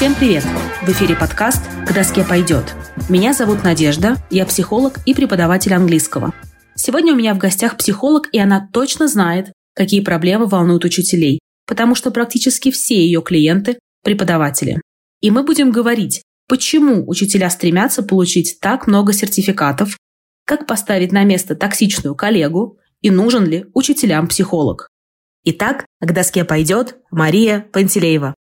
Всем привет! В эфире подкаст «К доске пойдет». Меня зовут Надежда, я психолог и преподаватель английского. Сегодня у меня в гостях психолог, и она точно знает, какие проблемы волнуют учителей, потому что практически все ее клиенты – преподаватели. И мы будем говорить, почему учителя стремятся получить так много сертификатов, как поставить на место токсичную коллегу и нужен ли учителям психолог. Итак, к доске пойдет Мария Пантелеева.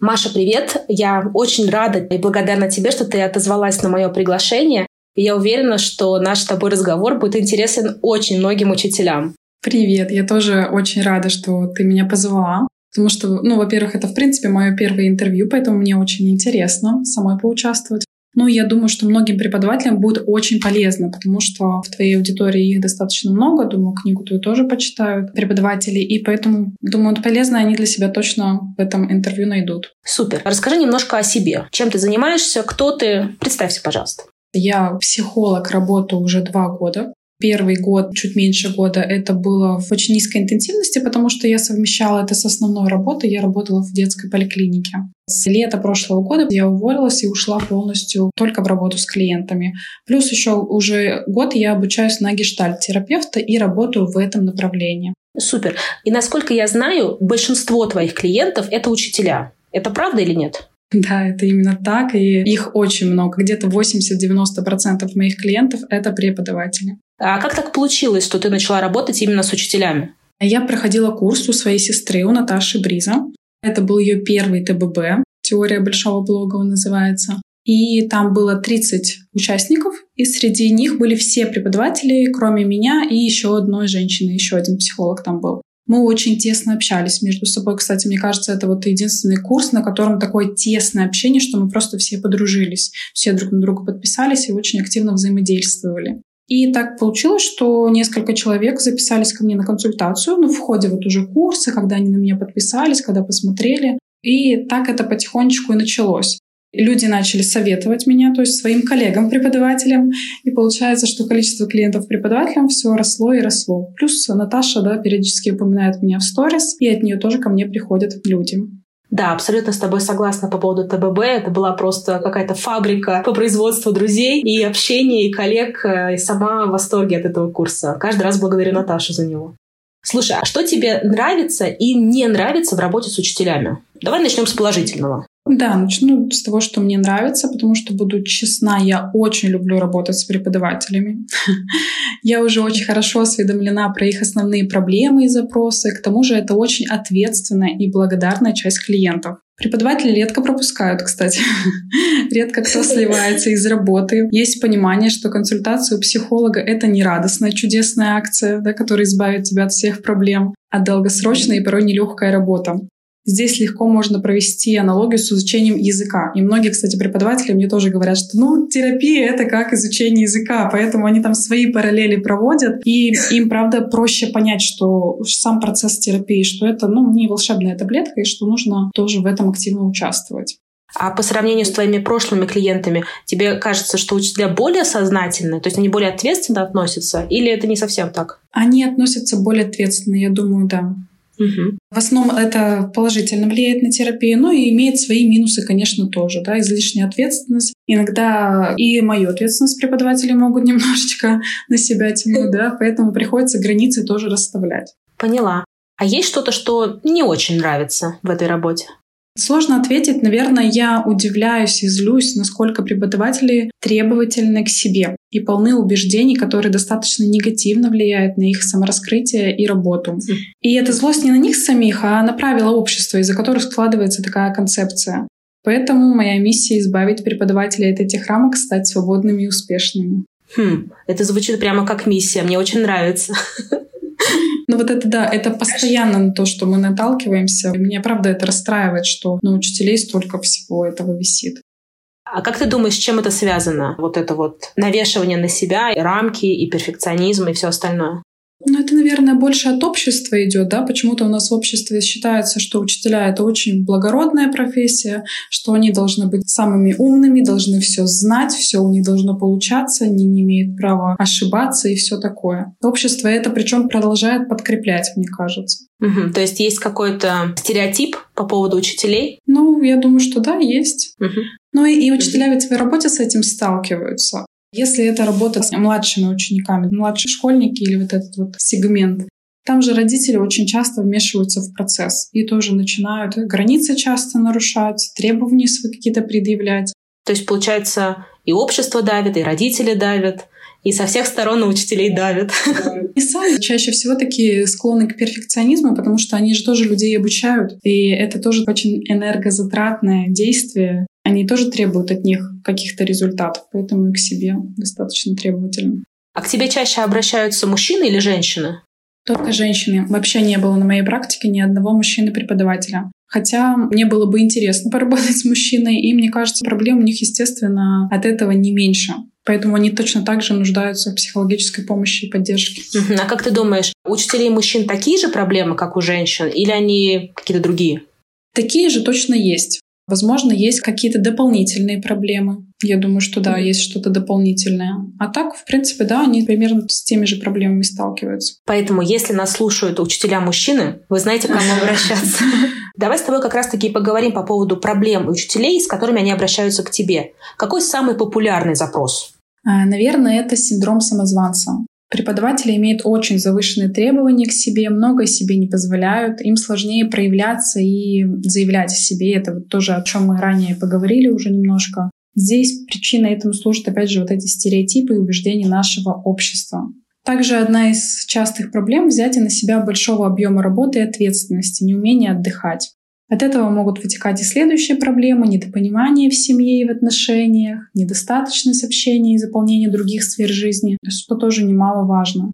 Маша, привет! Я очень рада и благодарна тебе, что ты отозвалась на мое приглашение. И я уверена, что наш с тобой разговор будет интересен очень многим учителям. Привет! Я тоже очень рада, что ты меня позвала. Потому что, ну, во-первых, это, в принципе, мое первое интервью, поэтому мне очень интересно самой поучаствовать. Ну, я думаю, что многим преподавателям будет очень полезно, потому что в твоей аудитории их достаточно много. Думаю, книгу твою тоже почитают преподаватели. И поэтому, думаю, это полезно, они для себя точно в этом интервью найдут. Супер. Расскажи немножко о себе. Чем ты занимаешься? Кто ты? Представься, пожалуйста. Я психолог, работаю уже два года. Первый год, чуть меньше года, это было в очень низкой интенсивности, потому что я совмещала это с основной работой. Я работала в детской поликлинике. С лета прошлого года я уволилась и ушла полностью только в работу с клиентами. Плюс еще уже год я обучаюсь на гештальт-терапевта и работаю в этом направлении. Супер. И насколько я знаю, большинство твоих клиентов — это учителя. Это правда или нет? Да, это именно так, и их очень много. Где-то 80-90% моих клиентов — это преподаватели. А как так получилось, что ты начала работать именно с учителями? Я проходила курс у своей сестры, у Наташи Бриза. Это был ее первый ТББ, теория большого блога он называется. И там было 30 участников, и среди них были все преподаватели, кроме меня и еще одной женщины, еще один психолог там был. Мы очень тесно общались между собой. Кстати, мне кажется, это вот единственный курс, на котором такое тесное общение, что мы просто все подружились. Все друг на друга подписались и очень активно взаимодействовали. И так получилось, что несколько человек записались ко мне на консультацию, ну, в ходе вот уже курса, когда они на меня подписались, когда посмотрели. И так это потихонечку и началось. Люди начали советовать меня, то есть своим коллегам-преподавателям. И получается, что количество клиентов-преподавателям все росло и росло. Плюс Наташа да, периодически упоминает меня в сторис, и от нее тоже ко мне приходят люди. Да, абсолютно с тобой согласна по поводу ТББ. Это была просто какая-то фабрика по производству друзей и общения, и коллег. Э, и сама в восторге от этого курса. Каждый раз благодарю Наташу за него. Слушай, а что тебе нравится и не нравится в работе с учителями? Давай начнем с положительного. Да, начну с того, что мне нравится, потому что, буду честна, я очень люблю работать с преподавателями. я уже очень хорошо осведомлена про их основные проблемы и запросы. К тому же это очень ответственная и благодарная часть клиентов. Преподаватели редко пропускают, кстати. редко кто сливается из работы. Есть понимание, что консультация у психолога — это не радостная, чудесная акция, да, которая избавит тебя от всех проблем, а долгосрочная и порой нелегкая работа. Здесь легко можно провести аналогию с изучением языка. И многие, кстати, преподаватели мне тоже говорят, что ну, терапия — это как изучение языка, поэтому они там свои параллели проводят, и им, правда, проще понять, что сам процесс терапии, что это ну, не волшебная таблетка, и что нужно тоже в этом активно участвовать. А по сравнению с твоими прошлыми клиентами, тебе кажется, что учителя более сознательны, то есть они более ответственно относятся, или это не совсем так? Они относятся более ответственно, я думаю, да. Угу. В основном это положительно влияет на терапию, но и имеет свои минусы, конечно, тоже. Да, излишняя ответственность. Иногда и мою ответственность преподаватели могут немножечко на себя тянуть, да, поэтому приходится границы тоже расставлять. Поняла. А есть что-то, что не очень нравится в этой работе? Сложно ответить. Наверное, я удивляюсь и злюсь, насколько преподаватели требовательны к себе и полны убеждений, которые достаточно негативно влияют на их самораскрытие и работу. И эта злость не на них самих, а на правила общества, из-за которых складывается такая концепция. Поэтому моя миссия — избавить преподавателей от этих рамок, стать свободными и успешными. Хм, это звучит прямо как миссия, мне очень нравится. Ну вот это да, это постоянно на то, что мы наталкиваемся. Меня правда это расстраивает, что на учителей столько всего этого висит. А как ты думаешь, с чем это связано? Вот это вот навешивание на себя, и рамки, и перфекционизм, и все остальное? Ну, это, наверное, больше от общества идет, да, почему-то у нас в обществе считается, что учителя — это очень благородная профессия, что они должны быть самыми умными, должны все знать, все у них должно получаться, они не имеют права ошибаться и все такое. Общество это причем продолжает подкреплять, мне кажется. Угу. То есть есть какой-то стереотип по поводу учителей? Ну, я думаю, что да, есть. Угу. Ну и, и учителя ведь в работе с этим сталкиваются. Если это работа с младшими учениками, младшие школьники или вот этот вот сегмент, там же родители очень часто вмешиваются в процесс и тоже начинают границы часто нарушать, требования свои какие-то предъявлять. То есть, получается, и общество давит, и родители давят, и со всех сторон на учителей давят. И сами чаще всего такие склонны к перфекционизму, потому что они же тоже людей обучают. И это тоже очень энергозатратное действие. Они тоже требуют от них каких-то результатов, поэтому и к себе достаточно требовательны. А к тебе чаще обращаются мужчины или женщины? Только женщины. Вообще не было на моей практике ни одного мужчины-преподавателя. Хотя мне было бы интересно поработать с мужчиной, и мне кажется, проблем у них, естественно, от этого не меньше. Поэтому они точно так же нуждаются в психологической помощи и поддержке. А как ты думаешь, у учителей мужчин такие же проблемы, как у женщин, или они какие-то другие? Такие же точно есть. Возможно, есть какие-то дополнительные проблемы. Я думаю, что да, есть что-то дополнительное. А так, в принципе, да, они примерно с теми же проблемами сталкиваются. Поэтому, если нас слушают учителя-мужчины, вы знаете, к кому обращаться. Давай с тобой как раз-таки поговорим по поводу проблем учителей, с которыми они обращаются к тебе. Какой самый популярный запрос? А, наверное, это синдром самозванца. Преподаватели имеют очень завышенные требования к себе, многое себе не позволяют, им сложнее проявляться и заявлять о себе. Это вот тоже, о чем мы ранее поговорили уже немножко. Здесь причиной этому служат, опять же, вот эти стереотипы и убеждения нашего общества. Также одна из частых проблем — взятие на себя большого объема работы и ответственности, неумение отдыхать. От этого могут вытекать и следующие проблемы — недопонимание в семье и в отношениях, недостаточность общения и заполнение других сфер жизни, что тоже немаловажно.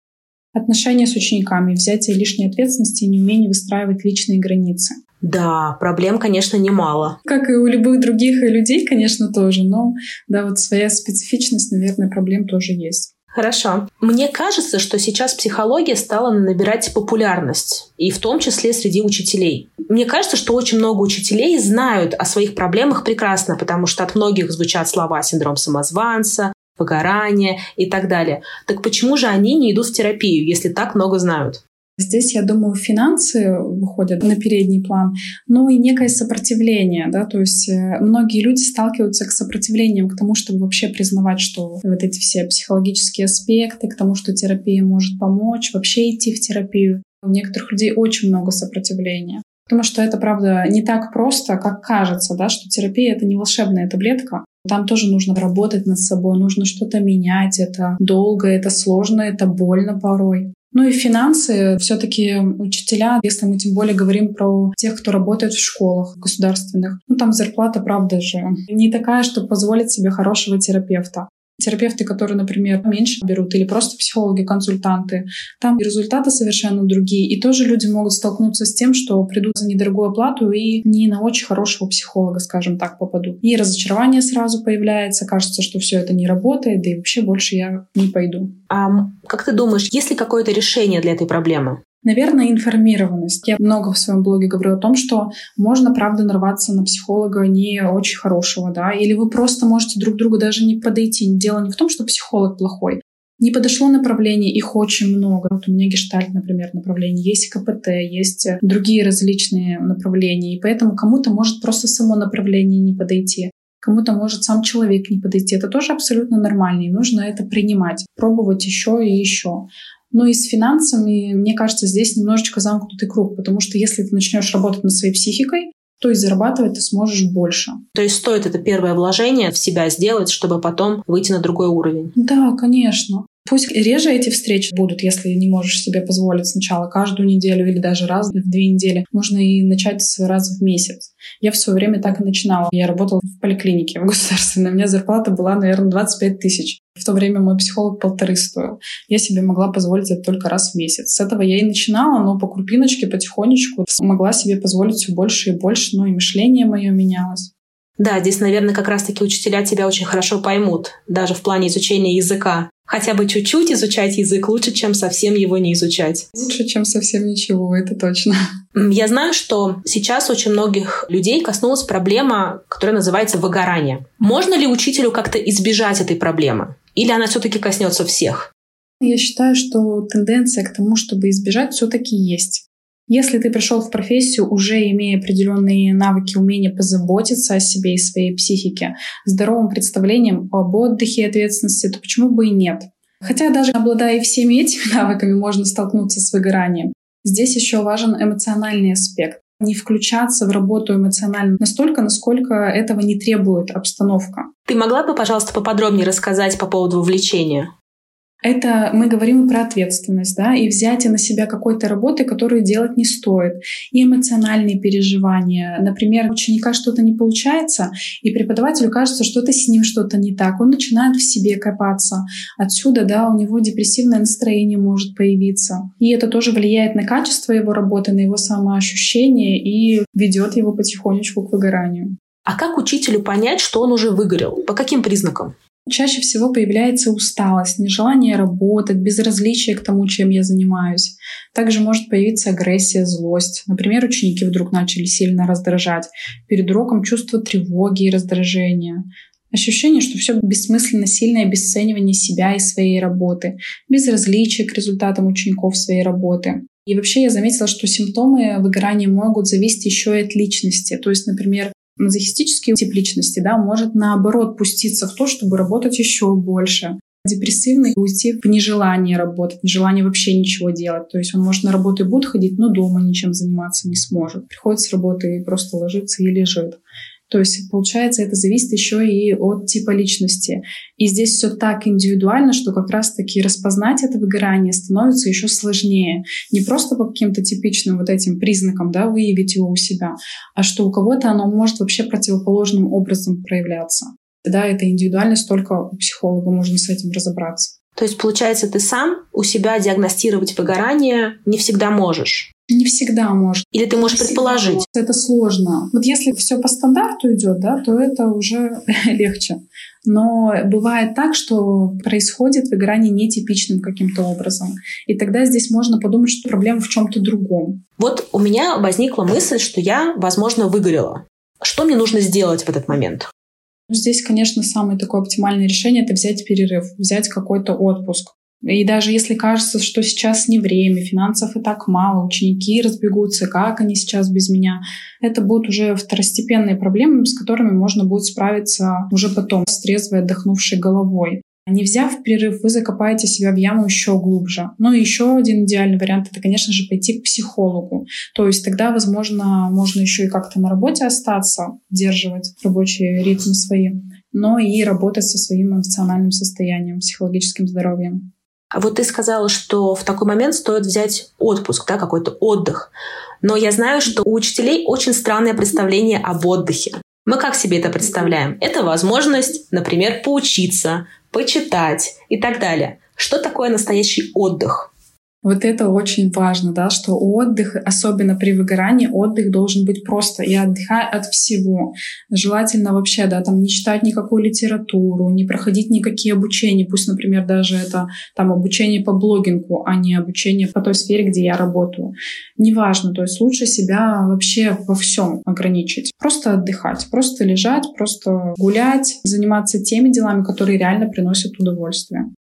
Отношения с учениками, взятие лишней ответственности и неумение выстраивать личные границы. Да, проблем, конечно, немало. Как и у любых других людей, конечно, тоже, но да, вот своя специфичность, наверное, проблем тоже есть. Хорошо. Мне кажется, что сейчас психология стала набирать популярность, и в том числе среди учителей. Мне кажется, что очень много учителей знают о своих проблемах прекрасно, потому что от многих звучат слова синдром самозванца, выгорание и так далее. Так почему же они не идут в терапию, если так много знают? Здесь, я думаю, финансы выходят на передний план, но и некое сопротивление, да, то есть э, многие люди сталкиваются к сопротивлением, к тому, чтобы вообще признавать, что вот эти все психологические аспекты, к тому, что терапия может помочь, вообще идти в терапию. У некоторых людей очень много сопротивления. Потому что это, правда, не так просто, как кажется, да, что терапия — это не волшебная таблетка. Там тоже нужно работать над собой, нужно что-то менять. Это долго, это сложно, это больно порой. Ну и финансы. Все-таки учителя, если мы тем более говорим про тех, кто работает в школах государственных, ну там зарплата, правда же, не такая, чтобы позволить себе хорошего терапевта терапевты, которые, например, меньше берут, или просто психологи-консультанты, там результаты совершенно другие. И тоже люди могут столкнуться с тем, что придут за недорогую оплату и не на очень хорошего психолога, скажем так, попадут. И разочарование сразу появляется, кажется, что все это не работает, да и вообще больше я не пойду. А как ты думаешь, есть ли какое-то решение для этой проблемы? Наверное, информированность. Я много в своем блоге говорю о том, что можно, правда, нарваться на психолога не очень хорошего, да, или вы просто можете друг другу даже не подойти. Дело не в том, что психолог плохой. Не подошло направление, их очень много. Вот у меня гештальт, например, направление, есть КПТ, есть другие различные направления, и поэтому кому-то может просто само направление не подойти кому-то может сам человек не подойти. Это тоже абсолютно нормально, и нужно это принимать, пробовать еще и еще. Ну и с финансами, мне кажется, здесь немножечко замкнутый круг, потому что если ты начнешь работать над своей психикой, то и зарабатывать ты сможешь больше. То есть стоит это первое вложение в себя сделать, чтобы потом выйти на другой уровень? Да, конечно. Пусть реже эти встречи будут, если не можешь себе позволить сначала каждую неделю или даже раз в две недели. Можно и начать раз в месяц. Я в свое время так и начинала. Я работала в поликлинике в государственной. У меня зарплата была, наверное, 25 тысяч. В то время мой психолог полторы стоил. Я себе могла позволить это только раз в месяц. С этого я и начинала, но по крупиночке, потихонечку могла себе позволить все больше и больше. Ну и мышление мое менялось. Да, здесь, наверное, как раз-таки учителя тебя очень хорошо поймут, даже в плане изучения языка. Хотя бы чуть-чуть изучать язык лучше, чем совсем его не изучать. Лучше, чем совсем ничего, это точно. Я знаю, что сейчас очень многих людей коснулась проблема, которая называется выгорание. Можно ли учителю как-то избежать этой проблемы? Или она все-таки коснется всех? Я считаю, что тенденция к тому, чтобы избежать, все-таки есть. Если ты пришел в профессию, уже имея определенные навыки, умения позаботиться о себе и своей психике, здоровым представлением об отдыхе и ответственности, то почему бы и нет? Хотя даже обладая всеми этими навыками, можно столкнуться с выгоранием. Здесь еще важен эмоциональный аспект. Не включаться в работу эмоционально настолько, насколько этого не требует обстановка. Ты могла бы, пожалуйста, поподробнее рассказать по поводу вовлечения? Это мы говорим про ответственность, да, и взятие на себя какой-то работы, которую делать не стоит. И эмоциональные переживания. Например, у ученика что-то не получается, и преподавателю кажется, что это с ним что-то не так. Он начинает в себе копаться. Отсюда, да, у него депрессивное настроение может появиться. И это тоже влияет на качество его работы, на его самоощущение и ведет его потихонечку к выгоранию. А как учителю понять, что он уже выгорел? По каким признакам? Чаще всего появляется усталость, нежелание работать, безразличие к тому, чем я занимаюсь. Также может появиться агрессия, злость. Например, ученики вдруг начали сильно раздражать. Перед уроком чувство тревоги и раздражения. Ощущение, что все бессмысленно сильное обесценивание себя и своей работы, безразличие к результатам учеников своей работы. И вообще я заметила, что симптомы выгорания могут зависеть еще и от личности. То есть, например, Мазохистический тип личности да, может наоборот пуститься в то, чтобы работать еще больше. Депрессивный уйти в нежелание работать, нежелание вообще ничего делать. То есть он может на работу и будет ходить, но дома ничем заниматься не сможет. Приходит с работы и просто ложится и лежит. То есть, получается, это зависит еще и от типа личности. И здесь все так индивидуально, что как раз-таки распознать это выгорание становится еще сложнее. Не просто по каким-то типичным вот этим признакам да, выявить его у себя, а что у кого-то оно может вообще противоположным образом проявляться. Да, это индивидуальность, только у психолога можно с этим разобраться. То есть, получается, ты сам у себя диагностировать выгорание не всегда можешь. Не всегда может. Или ты можешь не предположить? Это сложно. Вот если все по стандарту идет, да, то это уже легче. Но бывает так, что происходит выгорание нетипичным каким-то образом. И тогда здесь можно подумать, что проблема в чем-то другом. Вот у меня возникла мысль, что я, возможно, выгорела. Что мне нужно сделать в этот момент? Здесь, конечно, самое такое оптимальное решение — это взять перерыв, взять какой-то отпуск. И даже если кажется, что сейчас не время, финансов и так мало, ученики разбегутся, как они сейчас без меня, это будут уже второстепенные проблемы, с которыми можно будет справиться уже потом, с трезвой, отдохнувшей головой. Не взяв перерыв, вы закопаете себя в яму еще глубже. Ну и еще один идеальный вариант — это, конечно же, пойти к психологу. То есть тогда, возможно, можно еще и как-то на работе остаться, держивать рабочие ритмы свои, но и работать со своим эмоциональным состоянием, психологическим здоровьем. А вот ты сказала, что в такой момент стоит взять отпуск, да, какой-то отдых. Но я знаю, что у учителей очень странное представление об отдыхе. Мы как себе это представляем? Это возможность, например, поучиться, почитать и так далее. Что такое настоящий отдых? Вот это очень важно, да, что отдых, особенно при выгорании, отдых должен быть просто. и отдыхай от всего. Желательно вообще, да, там не читать никакую литературу, не проходить никакие обучения. Пусть, например, даже это там обучение по блогингу, а не обучение по той сфере, где я работаю. Неважно, то есть лучше себя вообще во всем ограничить. Просто отдыхать, просто лежать, просто гулять, заниматься теми делами, которые реально приносят удовольствие.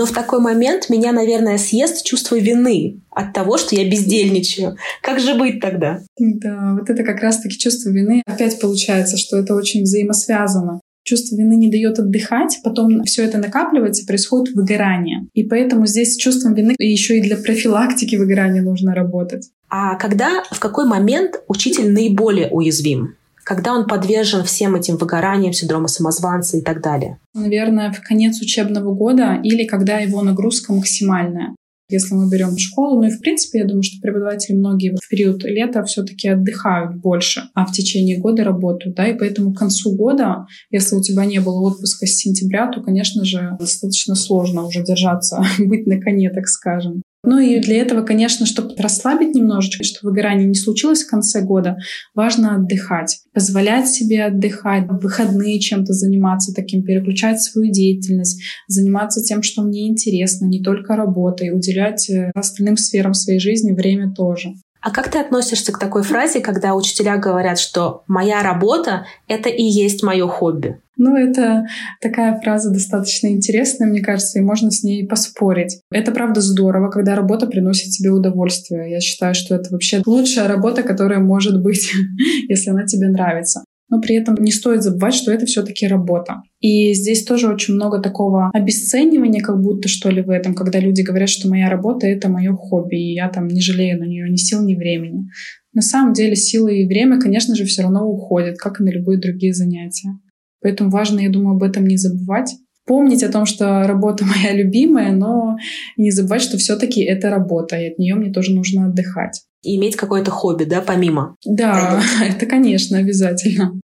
Но в такой момент меня, наверное, съест чувство вины от того, что я бездельничаю. Как же быть тогда? Да, вот это как раз-таки чувство вины. Опять получается, что это очень взаимосвязано. Чувство вины не дает отдыхать, потом все это накапливается, происходит выгорание. И поэтому здесь с чувством вины еще и для профилактики выгорания нужно работать. А когда, в какой момент учитель наиболее уязвим? Когда он подвержен всем этим выгораниям, синдрому самозванца и так далее? Наверное, в конец учебного года или когда его нагрузка максимальная. Если мы берем школу, ну и в принципе, я думаю, что преподаватели многие в период лета все-таки отдыхают больше, а в течение года работают, да, и поэтому к концу года, если у тебя не было отпуска с сентября, то, конечно же, достаточно сложно уже держаться, быть на коне, так скажем. Ну и для этого, конечно, чтобы расслабить немножечко, чтобы выгорание не случилось в конце года, важно отдыхать, позволять себе отдыхать, в выходные чем-то заниматься таким, переключать свою деятельность, заниматься тем, что мне интересно, не только работой, уделять э, остальным сферам своей жизни время тоже. А как ты относишься к такой фразе, когда учителя говорят, что моя работа — это и есть мое хобби? Ну, это такая фраза достаточно интересная, мне кажется, и можно с ней поспорить. Это правда здорово, когда работа приносит тебе удовольствие. Я считаю, что это вообще лучшая работа, которая может быть, если она тебе нравится но при этом не стоит забывать, что это все-таки работа. И здесь тоже очень много такого обесценивания, как будто что ли в этом, когда люди говорят, что моя работа — это мое хобби, и я там не жалею на нее ни сил, ни времени. На самом деле силы и время, конечно же, все равно уходят, как и на любые другие занятия. Поэтому важно, я думаю, об этом не забывать. Помнить о том, что работа моя любимая, но не забывать, что все-таки это работа, и от нее мне тоже нужно отдыхать. И иметь какое-то хобби, да, помимо? Да, это, конечно, обязательно.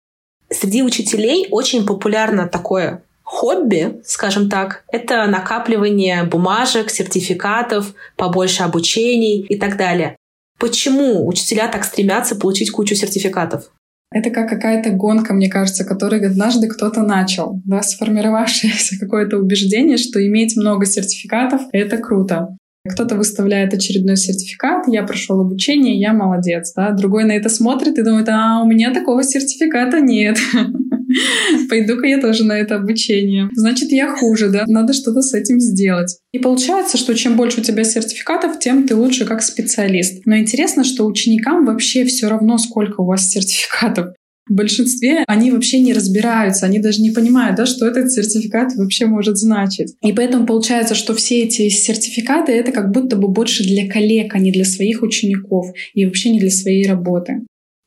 Среди учителей очень популярно такое хобби, скажем так, это накапливание бумажек, сертификатов, побольше обучений и так далее. Почему учителя так стремятся получить кучу сертификатов? Это как какая-то гонка, мне кажется, которую однажды кто-то начал, да, сформировавшееся какое-то убеждение, что иметь много сертификатов — это круто. Кто-то выставляет очередной сертификат, я прошел обучение, я молодец, да. Другой на это смотрит и думает, а у меня такого сертификата нет. Пойду-ка я тоже на это обучение. Значит, я хуже, да? Надо что-то с этим сделать. И получается, что чем больше у тебя сертификатов, тем ты лучше как специалист. Но интересно, что ученикам вообще все равно, сколько у вас сертификатов. В большинстве они вообще не разбираются, они даже не понимают, да, что этот сертификат вообще может значить. И поэтому получается, что все эти сертификаты — это как будто бы больше для коллег, а не для своих учеников и вообще не для своей работы.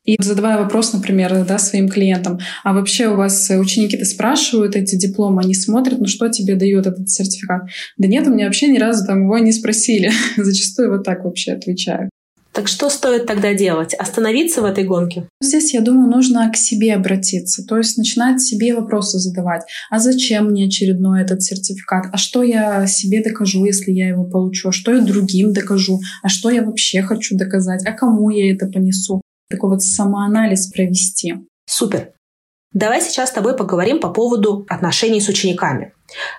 И задавая вопрос, например, да, своим клиентам, а вообще у вас ученики-то спрашивают эти дипломы, они смотрят, ну что тебе дает этот сертификат? Да нет, у меня вообще ни разу там его не спросили. Зачастую вот так вообще отвечаю. Так что стоит тогда делать? Остановиться в этой гонке? Здесь, я думаю, нужно к себе обратиться, то есть начинать себе вопросы задавать. А зачем мне очередной этот сертификат? А что я себе докажу, если я его получу? А что я другим докажу? А что я вообще хочу доказать? А кому я это понесу? Такой вот самоанализ провести. Супер. Давай сейчас с тобой поговорим по поводу отношений с учениками.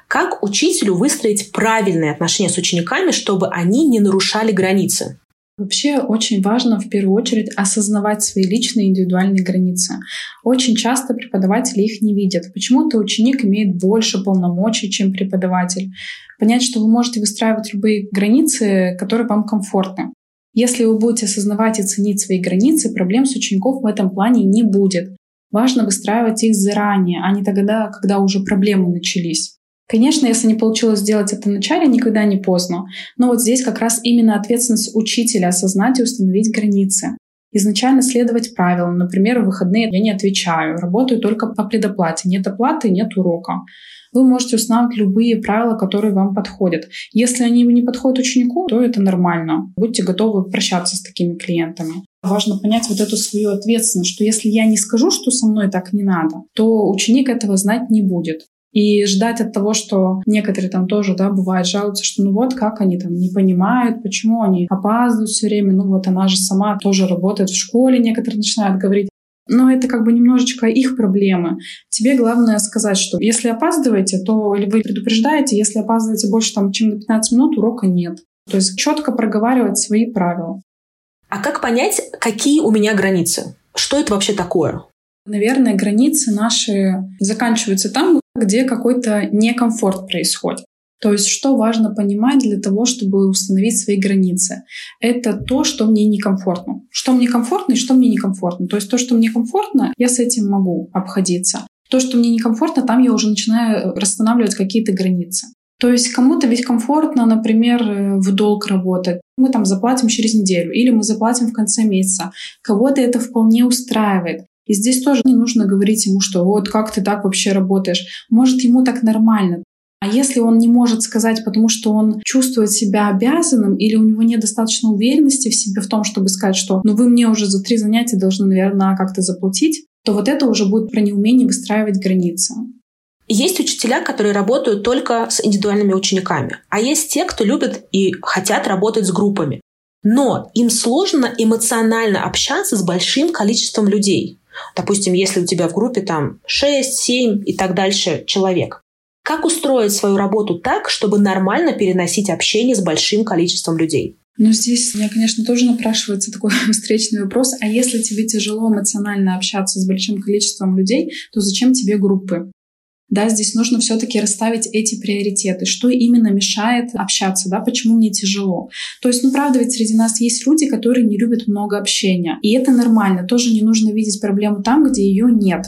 Как учителю выстроить правильные отношения с учениками, чтобы они не нарушали границы? Вообще очень важно в первую очередь осознавать свои личные индивидуальные границы. Очень часто преподаватели их не видят. Почему-то ученик имеет больше полномочий, чем преподаватель. Понять, что вы можете выстраивать любые границы, которые вам комфортны. Если вы будете осознавать и ценить свои границы, проблем с учеников в этом плане не будет. Важно выстраивать их заранее, а не тогда, когда уже проблемы начались. Конечно, если не получилось сделать это вначале, никогда не поздно. Но вот здесь как раз именно ответственность учителя осознать и установить границы. Изначально следовать правилам. Например, в выходные я не отвечаю, работаю только по предоплате. Нет оплаты, нет урока. Вы можете устанавливать любые правила, которые вам подходят. Если они не подходят ученику, то это нормально. Будьте готовы прощаться с такими клиентами. Важно понять вот эту свою ответственность, что если я не скажу, что со мной так не надо, то ученик этого знать не будет. И ждать от того, что некоторые там тоже, да, бывает, жалуются, что ну вот как они там не понимают, почему они опаздывают все время, ну вот она же сама тоже работает в школе, некоторые начинают говорить, но это как бы немножечко их проблемы. Тебе главное сказать, что если опаздываете, то или вы предупреждаете, если опаздываете больше, там, чем на 15 минут, урока нет. То есть четко проговаривать свои правила. А как понять, какие у меня границы? Что это вообще такое? Наверное, границы наши заканчиваются там, где какой-то некомфорт происходит. То есть что важно понимать для того, чтобы установить свои границы? Это то, что мне некомфортно. Что мне комфортно и что мне некомфортно. То есть то, что мне комфортно, я с этим могу обходиться. То, что мне некомфортно, там я уже начинаю расстанавливать какие-то границы. То есть кому-то ведь комфортно, например, в долг работать. Мы там заплатим через неделю или мы заплатим в конце месяца. Кого-то это вполне устраивает. И здесь тоже не нужно говорить ему, что вот как ты так вообще работаешь. Может, ему так нормально. А если он не может сказать, потому что он чувствует себя обязанным или у него нет достаточно уверенности в себе в том, чтобы сказать, что ну вы мне уже за три занятия должны, наверное, как-то заплатить, то вот это уже будет про неумение выстраивать границы. Есть учителя, которые работают только с индивидуальными учениками, а есть те, кто любит и хотят работать с группами. Но им сложно эмоционально общаться с большим количеством людей. Допустим, если у тебя в группе там 6, 7 и так дальше человек. Как устроить свою работу так, чтобы нормально переносить общение с большим количеством людей? Ну, здесь у меня, конечно, тоже напрашивается такой встречный вопрос. А если тебе тяжело эмоционально общаться с большим количеством людей, то зачем тебе группы? Да, здесь нужно все-таки расставить эти приоритеты. Что именно мешает общаться, да, почему мне тяжело. То есть, ну, правда, ведь среди нас есть люди, которые не любят много общения. И это нормально. Тоже не нужно видеть проблему там, где ее нет.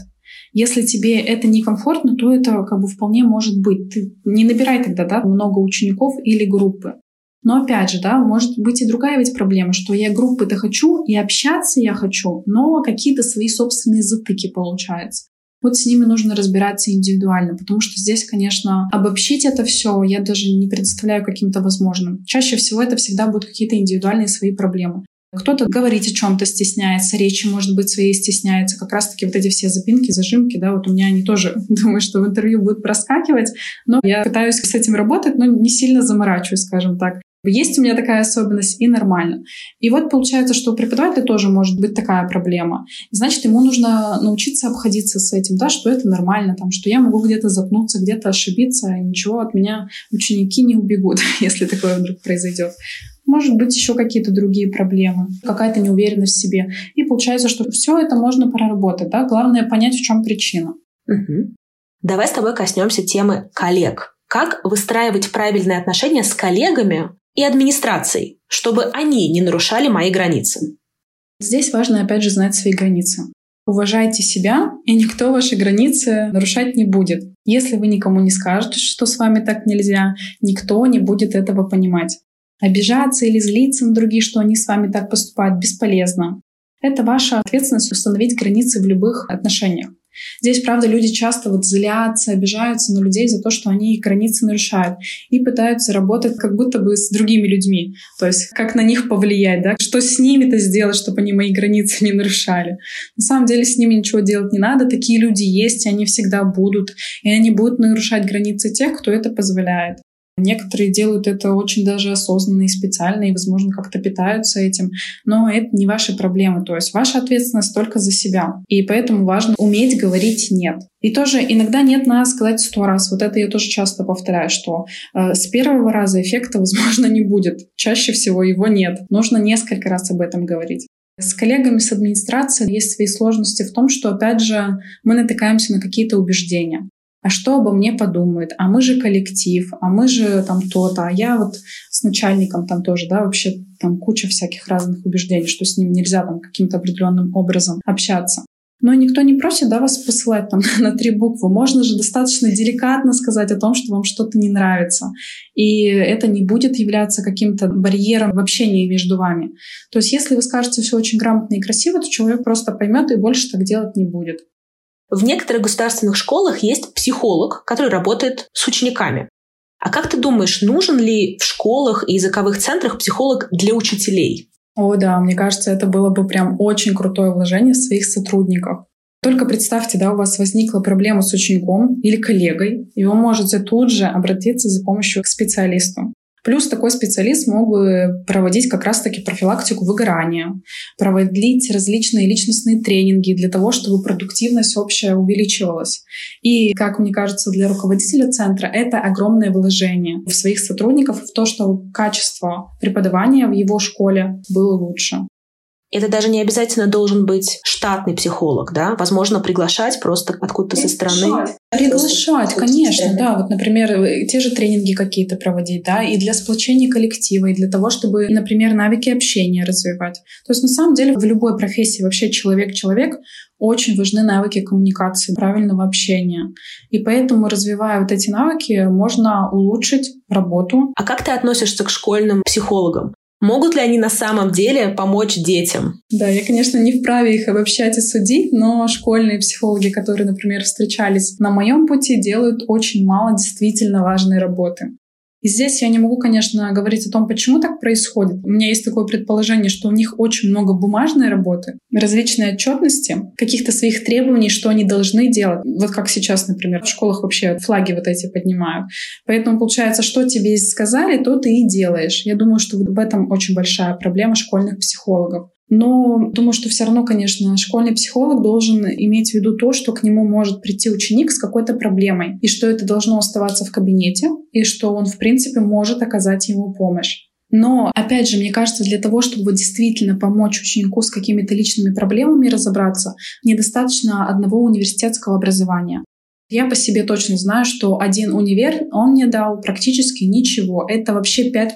Если тебе это некомфортно, то это как бы вполне может быть. Ты не набирай тогда да, много учеников или группы. Но опять же, да, может быть и другая ведь проблема, что я группы-то хочу, и общаться я хочу, но какие-то свои собственные затыки получаются. Вот с ними нужно разбираться индивидуально, потому что здесь, конечно, обобщить это все я даже не представляю каким-то возможным. Чаще всего это всегда будут какие-то индивидуальные свои проблемы. Кто-то говорить о чем-то стесняется, речи, может быть, своей стесняется. Как раз-таки вот эти все запинки, зажимки, да, вот у меня они тоже, думаю, что в интервью будут проскакивать. Но я пытаюсь с этим работать, но не сильно заморачиваюсь, скажем так. Есть у меня такая особенность, и нормально. И вот получается, что у преподавателя тоже может быть такая проблема. Значит, ему нужно научиться обходиться с этим, да, что это нормально, там, что я могу где-то запнуться, где-то ошибиться, и ничего от меня ученики не убегут, если такое вдруг произойдет. Может быть, еще какие-то другие проблемы, какая-то неуверенность в себе. И получается, что все это можно проработать. Да? Главное понять, в чем причина. Угу. Давай с тобой коснемся темы коллег. Как выстраивать правильные отношения с коллегами и администрацией, чтобы они не нарушали мои границы. Здесь важно, опять же, знать свои границы. Уважайте себя, и никто ваши границы нарушать не будет. Если вы никому не скажете, что с вами так нельзя, никто не будет этого понимать. Обижаться или злиться на других, что они с вами так поступают, бесполезно. Это ваша ответственность установить границы в любых отношениях. Здесь, правда, люди часто вот злятся, обижаются на людей за то, что они их границы нарушают и пытаются работать как будто бы с другими людьми. То есть как на них повлиять, да? Что с ними-то сделать, чтобы они мои границы не нарушали. На самом деле с ними ничего делать не надо. Такие люди есть, и они всегда будут. И они будут нарушать границы тех, кто это позволяет. Некоторые делают это очень даже осознанно и специально, и, возможно, как-то питаются этим. Но это не ваши проблемы. То есть ваша ответственность только за себя. И поэтому важно уметь говорить «нет». И тоже иногда нет надо сказать сто раз. Вот это я тоже часто повторяю, что э, с первого раза эффекта, возможно, не будет. Чаще всего его нет. Нужно несколько раз об этом говорить. С коллегами с администрацией есть свои сложности в том, что, опять же, мы натыкаемся на какие-то убеждения а что обо мне подумают, а мы же коллектив, а мы же там то-то, а я вот с начальником там тоже, да, вообще там куча всяких разных убеждений, что с ним нельзя там каким-то определенным образом общаться. Но никто не просит да, вас посылать там на три буквы. Можно же достаточно деликатно сказать о том, что вам что-то не нравится. И это не будет являться каким-то барьером в общении между вами. То есть если вы скажете все очень грамотно и красиво, то человек просто поймет и больше так делать не будет. В некоторых государственных школах есть психолог, который работает с учениками. А как ты думаешь, нужен ли в школах и языковых центрах психолог для учителей? О, да, мне кажется, это было бы прям очень крутое вложение своих сотрудников. Только представьте, да, у вас возникла проблема с учеником или коллегой, и вы можете тут же обратиться за помощью к специалисту. Плюс такой специалист мог бы проводить как раз-таки профилактику выгорания, проводить различные личностные тренинги для того, чтобы продуктивность общая увеличивалась. И, как мне кажется, для руководителя центра это огромное вложение в своих сотрудников, в то, что качество преподавания в его школе было лучше. Это даже не обязательно должен быть штатный психолог, да? Возможно, приглашать просто откуда-то со стороны. Приглашать, конечно, да. Вот, например, те же тренинги какие-то проводить, да, и для сплочения коллектива, и для того, чтобы, например, навыки общения развивать. То есть, на самом деле, в любой профессии вообще человек-человек очень важны навыки коммуникации, правильного общения. И поэтому, развивая вот эти навыки, можно улучшить работу. А как ты относишься к школьным психологам? Могут ли они на самом деле помочь детям? Да, я, конечно, не вправе их обобщать и судить, но школьные психологи, которые, например, встречались на моем пути, делают очень мало действительно важной работы. И здесь я не могу, конечно, говорить о том, почему так происходит. У меня есть такое предположение, что у них очень много бумажной работы, различной отчетности, каких-то своих требований, что они должны делать. Вот как сейчас, например, в школах вообще флаги вот эти поднимают. Поэтому получается, что тебе сказали, то ты и делаешь. Я думаю, что в этом очень большая проблема школьных психологов. Но думаю, что все равно, конечно, школьный психолог должен иметь в виду то, что к нему может прийти ученик с какой-то проблемой, и что это должно оставаться в кабинете, и что он, в принципе, может оказать ему помощь. Но, опять же, мне кажется, для того, чтобы действительно помочь ученику с какими-то личными проблемами разобраться, недостаточно одного университетского образования. Я по себе точно знаю, что один универ, он мне дал практически ничего. Это вообще 5%,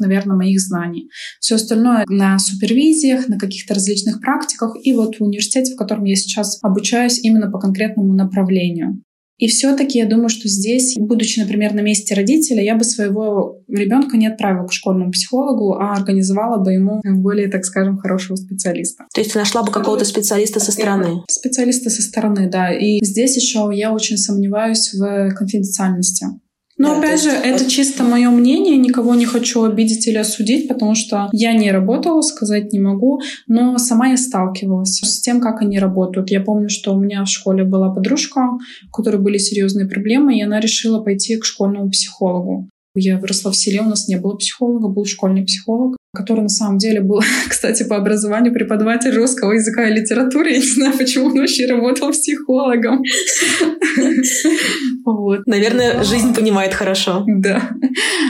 наверное, моих знаний. Все остальное на супервизиях, на каких-то различных практиках. И вот в университете, в котором я сейчас обучаюсь именно по конкретному направлению. И все-таки я думаю, что здесь, будучи, например, на месте родителя, я бы своего ребенка не отправила к школьному психологу, а организовала бы ему более, так скажем, хорошего специалиста. То есть ты нашла бы какого-то специалиста со стороны? Специалиста со стороны, да. И здесь еще я очень сомневаюсь в конфиденциальности. Но да, опять же, это чисто мое мнение, никого не хочу обидеть или осудить, потому что я не работала, сказать не могу, но сама я сталкивалась с тем, как они работают. Я помню, что у меня в школе была подружка, у которой были серьезные проблемы, и она решила пойти к школьному психологу. Я выросла в селе, у нас не было психолога, был школьный психолог, который на самом деле был, кстати, по образованию преподаватель русского языка и литературы. Я не знаю, почему он вообще работал психологом. Вот. Наверное, жизнь понимает хорошо. Да.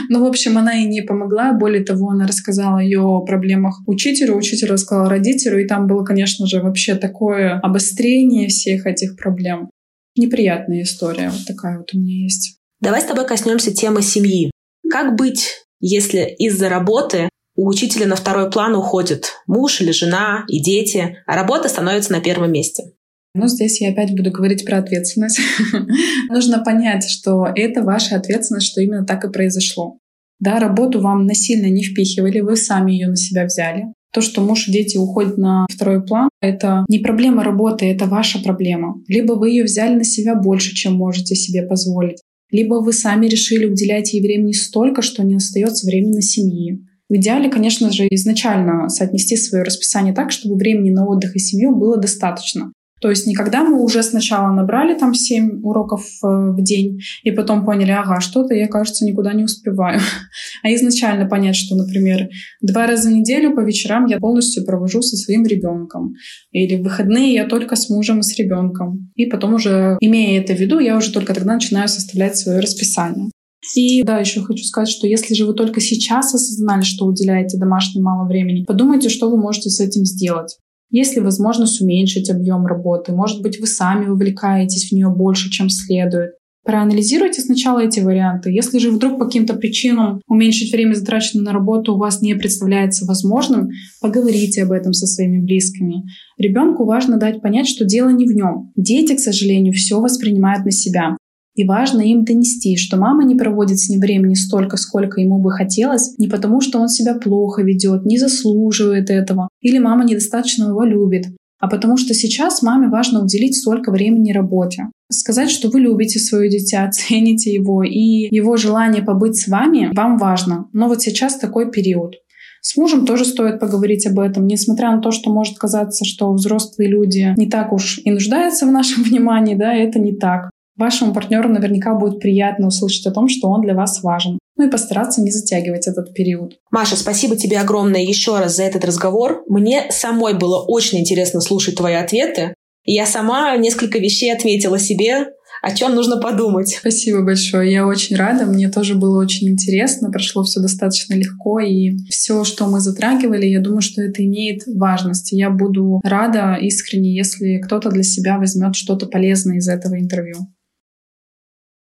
Ну, в общем, она и не помогла. Более того, она рассказала о ее проблемах учителю, учитель рассказал родителю, и там было, конечно же, вообще такое обострение всех этих проблем. Неприятная история вот такая вот у меня есть. Давай с тобой коснемся темы семьи. Как быть, если из-за работы у учителя на второй план уходит муж или жена и дети, а работа становится на первом месте? Ну, здесь я опять буду говорить про ответственность. Нужно понять, что это ваша ответственность, что именно так и произошло. Да, работу вам насильно не впихивали, вы сами ее на себя взяли. То, что муж и дети уходят на второй план, это не проблема работы, это ваша проблема. Либо вы ее взяли на себя больше, чем можете себе позволить, либо вы сами решили уделять ей времени столько, что не остается времени на семьи. В идеале, конечно же, изначально соотнести свое расписание так, чтобы времени на отдых и семью было достаточно. То есть никогда мы уже сначала набрали там 7 уроков э, в день, и потом поняли, ага, что-то я, кажется, никуда не успеваю. А изначально понять, что, например, два раза в неделю по вечерам я полностью провожу со своим ребенком. Или в выходные я только с мужем и с ребенком. И потом уже, имея это в виду, я уже только тогда начинаю составлять свое расписание. И да, еще хочу сказать, что если же вы только сейчас осознали, что уделяете домашнему мало времени, подумайте, что вы можете с этим сделать. Есть ли возможность уменьшить объем работы? Может быть, вы сами вовлекаетесь в нее больше, чем следует? Проанализируйте сначала эти варианты. Если же вдруг по каким-то причинам уменьшить время, затраченное на работу, у вас не представляется возможным, поговорите об этом со своими близкими. Ребенку важно дать понять, что дело не в нем. Дети, к сожалению, все воспринимают на себя. И важно им донести, что мама не проводит с ним времени столько, сколько ему бы хотелось, не потому, что он себя плохо ведет, не заслуживает этого, или мама недостаточно его любит, а потому что сейчас маме важно уделить столько времени работе. Сказать, что вы любите свое дитя, цените его, и его желание побыть с вами вам важно. Но вот сейчас такой период. С мужем тоже стоит поговорить об этом, несмотря на то, что может казаться, что взрослые люди не так уж и нуждаются в нашем внимании, да, это не так. Вашему партнеру наверняка будет приятно услышать о том, что он для вас важен. Ну и постараться не затягивать этот период. Маша, спасибо тебе огромное еще раз за этот разговор. Мне самой было очень интересно слушать твои ответы. И я сама несколько вещей отметила себе, о чем нужно подумать. Спасибо большое. Я очень рада. Мне тоже было очень интересно. Прошло все достаточно легко. И все, что мы затрагивали, я думаю, что это имеет важность. Я буду рада искренне, если кто-то для себя возьмет что-то полезное из этого интервью.